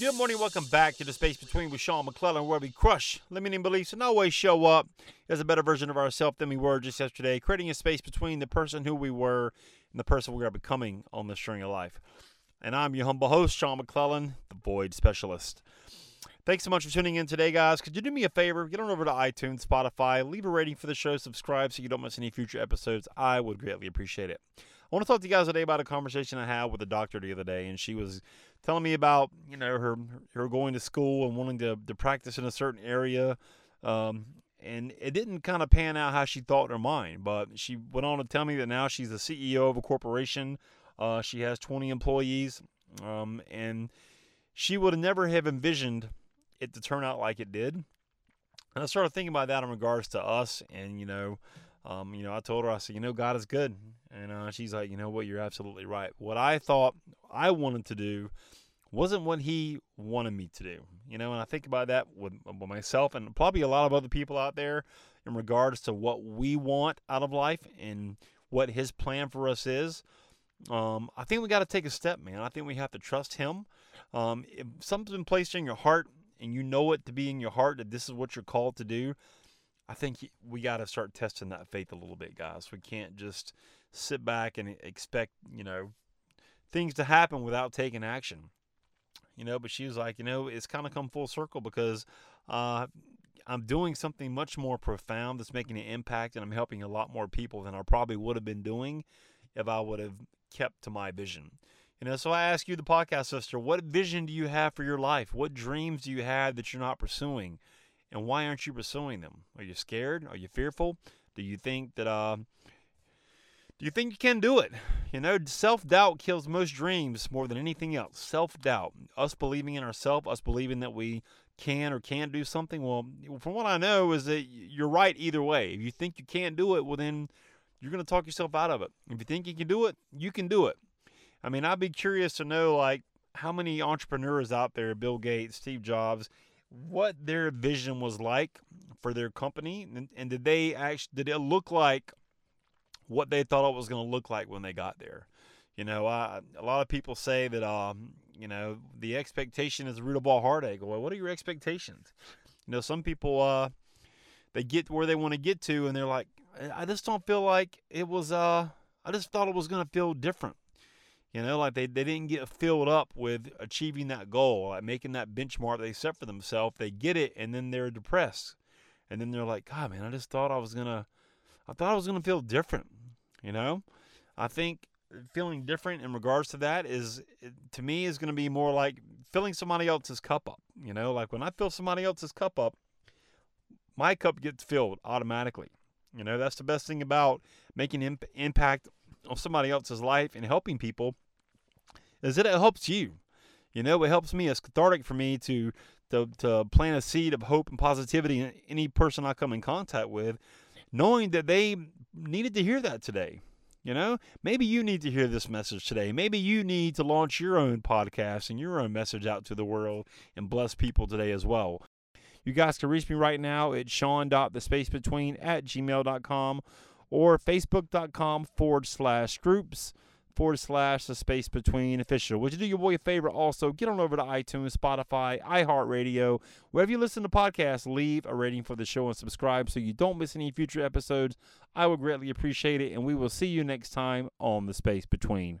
Good morning. Welcome back to the Space Between with Sean McClellan, where we crush limiting beliefs and always show up as a better version of ourselves than we were just yesterday, creating a space between the person who we were and the person we are becoming on this journey of life. And I'm your humble host, Sean McClellan, the Void Specialist. Thanks so much for tuning in today, guys. Could you do me a favor? Get on over to iTunes, Spotify, leave a rating for the show, subscribe so you don't miss any future episodes. I would greatly appreciate it. I want to talk to you guys today about a conversation I had with a doctor the other day, and she was telling me about you know her her going to school and wanting to, to practice in a certain area. Um, and it didn't kind of pan out how she thought in her mind, but she went on to tell me that now she's the CEO of a corporation. Uh, she has 20 employees, um, and she would never have envisioned it to turn out like it did. And I started thinking about that in regards to us, and you know, um, you know, I told her I said, you know, God is good, and uh, she's like, you know what, you're absolutely right. What I thought I wanted to do wasn't what He wanted me to do, you know. And I think about that with, with myself and probably a lot of other people out there in regards to what we want out of life and what His plan for us is. Um, I think we got to take a step, man. I think we have to trust Him. Um, if something's been placed in your heart and you know it to be in your heart that this is what you're called to do, I think we got to start testing that faith a little bit, guys. We can't just sit back and expect, you know, things to happen without taking action. You know, but she was like, you know, it's kind of come full circle because uh, I'm doing something much more profound that's making an impact and I'm helping a lot more people than I probably would have been doing if I would have kept to my vision. You know, so I ask you, the podcast sister, what vision do you have for your life? What dreams do you have that you're not pursuing? And why aren't you pursuing them? Are you scared? Are you fearful? Do you think that, uh, do you think you can do it? You know, self doubt kills most dreams more than anything else. Self doubt. Us believing in ourselves, us believing that we can or can't do something. Well, from what I know, is that you're right either way. If you think you can't do it, well, then you're going to talk yourself out of it. If you think you can do it, you can do it. I mean, I'd be curious to know like how many entrepreneurs out there, Bill Gates, Steve Jobs, what their vision was like for their company, and, and did they actually did it look like what they thought it was going to look like when they got there? You know, I, a lot of people say that um, you know the expectation is the root of all heartache. Well, what are your expectations? You know, some people uh, they get where they want to get to, and they're like, I just don't feel like it was. Uh, I just thought it was going to feel different. You know, like they, they didn't get filled up with achieving that goal, like making that benchmark they set for themselves. They get it and then they're depressed. And then they're like, God, man, I just thought I was going to, I thought I was going to feel different. You know, I think feeling different in regards to that is, to me, is going to be more like filling somebody else's cup up. You know, like when I fill somebody else's cup up, my cup gets filled automatically. You know, that's the best thing about making imp- impact on somebody else's life and helping people is that it helps you. You know, it helps me. It's cathartic for me to to to plant a seed of hope and positivity in any person I come in contact with, knowing that they needed to hear that today. You know, maybe you need to hear this message today. Maybe you need to launch your own podcast and your own message out to the world and bless people today as well. You guys can reach me right now at sean.thespacebetween at gmail.com or facebook.com forward slash groups forward slash the space between official. Would you do your boy a favor also? Get on over to iTunes, Spotify, iHeartRadio, wherever you listen to podcasts, leave a rating for the show and subscribe so you don't miss any future episodes. I would greatly appreciate it, and we will see you next time on the space between.